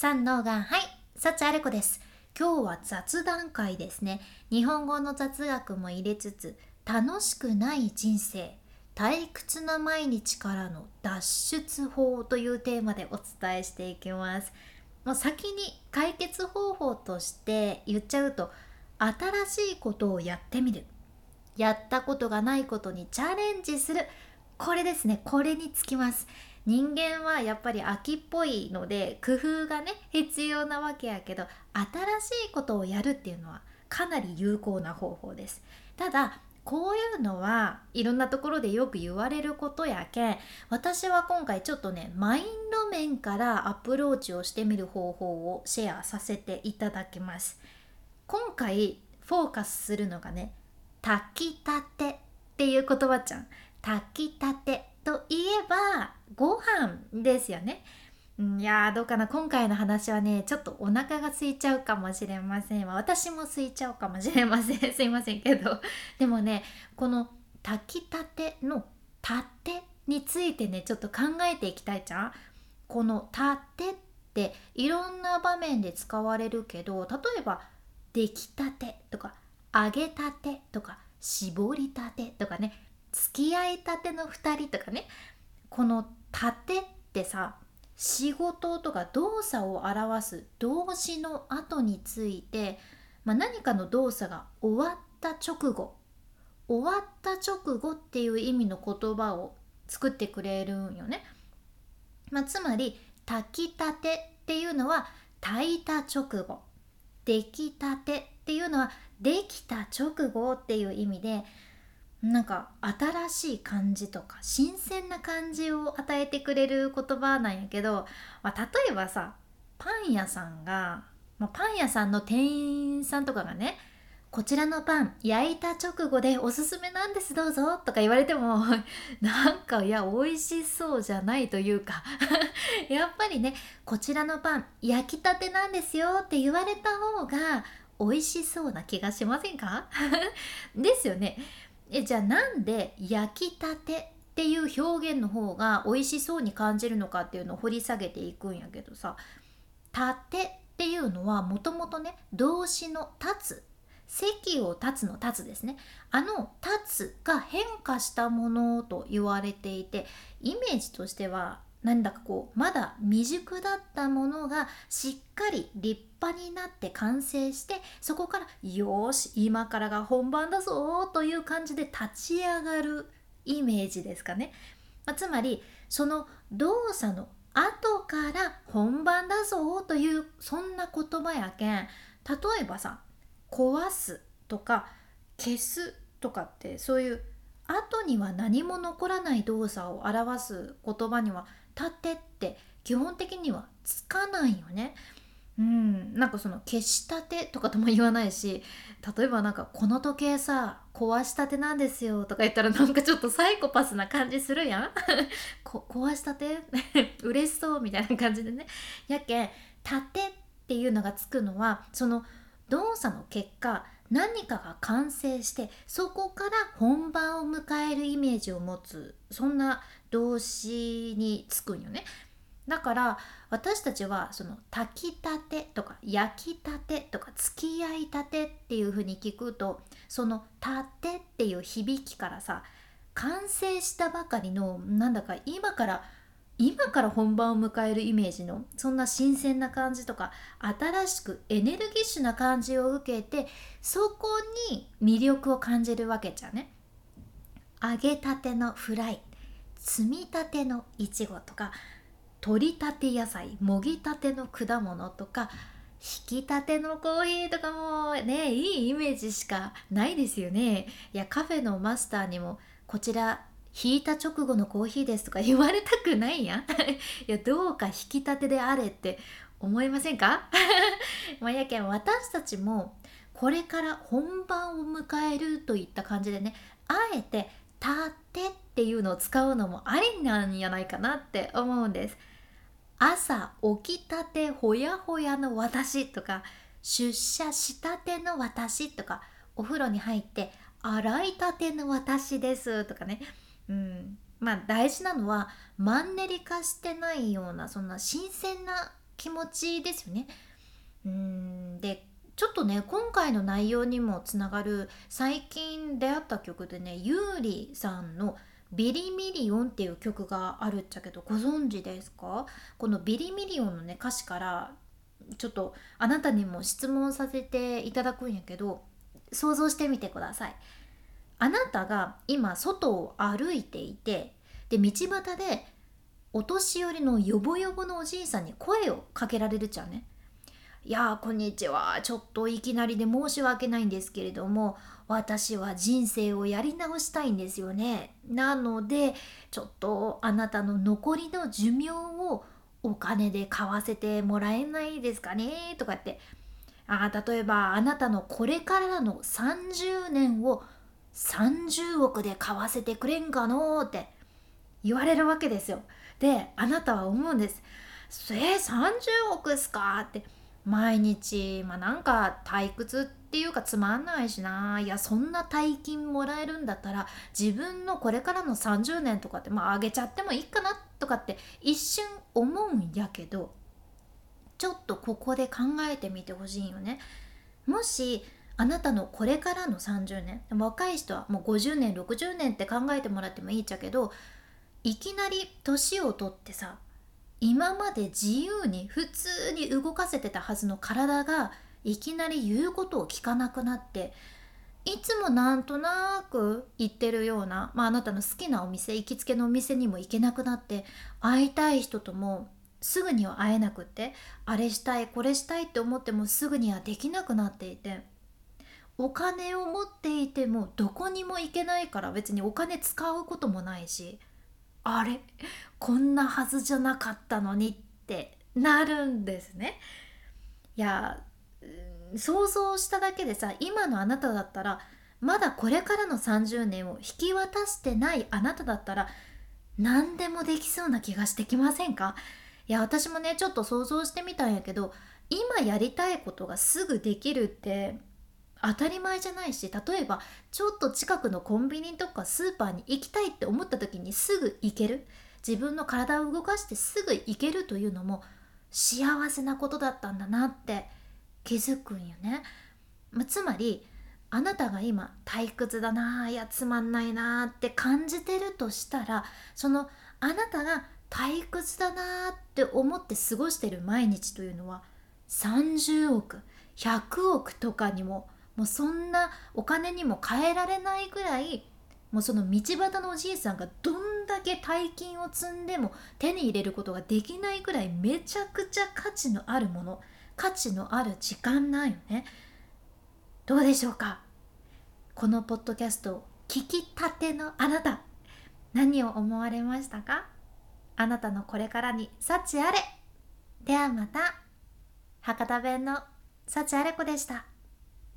三能がはい。幸あれ子です。今日は雑談会ですね。日本語の雑学も入れつつ楽しくない人生。退屈な毎日からの脱出法というテーマでお伝えしていきます。もう先に解決方法として言っちゃうと新しいことをやってみる。やったことがないことにチャレンジする。これですね。これにつきます。人間はやっぱり秋っぽいので工夫がね必要なわけやけど新しいことをやるっていうのはかなり有効な方法です。ただこういうのはいろんなところでよく言われることやけん私は今回ちょっとねマインド面からアプローチをしてみる方法をシェアさせていただきます。今回フォーカスするのがね炊きたてっていう言葉ちゃん。炊きたて。といえばご飯ですよね。いやどうかな。今回の話はねちょっとお腹が空いちゃうかもしれません私も空いちゃうかもしれません。すいませんけど。でもねこの炊きたての「たて」についてねちょっと考えていきたいじゃん。この「たて」っていろんな場面で使われるけど例えば「出来たて」とか「揚げたて」とか「絞りたて」とかね。付き合いたての2人とかねこの「たて」ってさ仕事とか動作を表す動詞の後について、まあ、何かの動作が終わった直後終わった直後っていう意味の言葉を作ってくれるんよね。まあ、つまり炊きたてっていうのは炊いた直後出来たてっていうのはできた直後っていう意味でなんか新しい感じとか新鮮な感じを与えてくれる言葉なんやけど、まあ、例えばさパン屋さんが、まあ、パン屋さんの店員さんとかがねこちらのパン焼いた直後でおすすめなんですどうぞとか言われても なんかいや美味しそうじゃないというか やっぱりねこちらのパン焼きたてなんですよって言われた方が美味しそうな気がしませんか？ですよね。えじゃあなんで焼きたてっていう表現の方が美味しそうに感じるのかっていうのを掘り下げていくんやけどさ「たて」っていうのはもともとね動詞の「立つ」席を立つの立つですね。あの立つが変化したものと言われていてイメージとしてはなんだかこうまだ未熟だったものがしっかり立派になって完成してそこからよし今からが本番だぞという感じで立ち上がるイメージですかね、まあ、つまりその動作の後から本番だぞというそんな言葉やけん例えばさ壊すとか消すとかってそういう後には何も残らない動作を表す言葉には立てって基本的にはつかないよね。うん、なんかその消したてとかとも言わないし例えばなんかこの時計さ壊したてなんですよとか言ったらなんかちょっとサイコパスな感じするやん。壊したて？嬉しそうみたいな感じでね。やけん「たて」っていうのがつくのはその動作の結果何かが完成してそこから本番を迎えるイメージを持つそんな動詞につくんよね。だから私たちはその炊きたてとか焼きたてとか付き合いたてっていう風に聞くとその「たて」っていう響きからさ完成したばかりのなんだか今から今から本番を迎えるイメージのそんな新鮮な感じとか新しくエネルギッシュな感じを受けてそこに魅力を感じるわけじゃね。揚げたてのフライ摘みたてのいちごとか取りたて野菜もぎたての果物とか引きたてのコーヒーとかもねいいイメージしかないですよね。いやカフェのマスターにもこちら引いた直後のコーヒーですとか 言われたくないやん。いやどうか引きたてであれって思いませんか？まあやけん私たちもこれから本番を迎えるといった感じでねあえて「たて」っていうのを使うのもありなんやないかなって思うんです。朝起きたてほやほやの私とか出社したての私とかお風呂に入って洗いたての私ですとかね、うん、まあ大事なのはマンネリ化してないようなそんな新鮮な気持ちですよね。うんでちょっとね今回の内容にもつながる最近出会った曲でね優里さんの「ビリミリオン」っていう曲があるっちゃけどご存知ですか？この「ビリミリオン」のね歌詞からちょっとあなたにも質問させていただくんやけど想像してみてください。あなたが今外を歩いていてで道端でお年寄りのヨボヨボのおじいさんに声をかけられるじゃんね。いやこんにちは。ちょっといきなりで申し訳ないんですけれども私は人生をやり直したいんですよね。なのでちょっとあなたの残りの寿命をお金で買わせてもらえないですかね？とかって。あ例えばあなたのこれからの30年を30億で買わせてくれんかのって言われるわけですよ。であなたは思うんです。えー、30億っすか？って。毎日まあなんか退屈っていうかつまんないしないやそんな大金もらえるんだったら自分のこれからの30年とかってまああげちゃってもいいかなとかって一瞬思うんやけどちょっとここで考えてみてほしいよね。もしあなたのこれからの30年若い人はもう50年60年って考えてもらってもいいっちゃけどいきなり年を取ってさ今まで自由に普通に動かせてたはずの体がいきなり言うことを聞かなくなっていつもなんとなく行ってるような、まあ、あなたの好きなお店行きつけのお店にも行けなくなって会いたい人ともすぐには会えなくってあれしたいこれしたいって思ってもすぐにはできなくなっていてお金を持っていてもどこにも行けないから別にお金使うこともないしあれこんなはずじゃなかったのにってなるんですね。いや想像しただけでさ今のあなただったらまだこれからの30年を引き渡してないあなただったら何でもできそうな気がしてきませんか？いや私もねちょっと想像してみたんやけど今やりたいことがすぐできるって当たり前じゃないし例えばちょっと近くのコンビニとかスーパーに行きたいって思った時にすぐ行ける自分の体を動かしてすぐ行けるというのも幸せなことだったんだなって気づくんよね。まつまりあなたが今退屈だないやつまんないなあって感じてるとしたらそのあなたが退屈だなあって思って過ごしてる毎日というのは30億100億とかにももうそんなお金にも変えられないぐらいもうその道端のおじいさんがどんだけ大金を積んでも手に入れることができないぐらいめちゃくちゃ価値のあるもの価値のある時間なんよね。どうでしょうか？このポッドキャストを聞きたてのあなた何を思われましたか？あなたのこれからに幸あれ。ではまた博多弁の幸あれ子でした。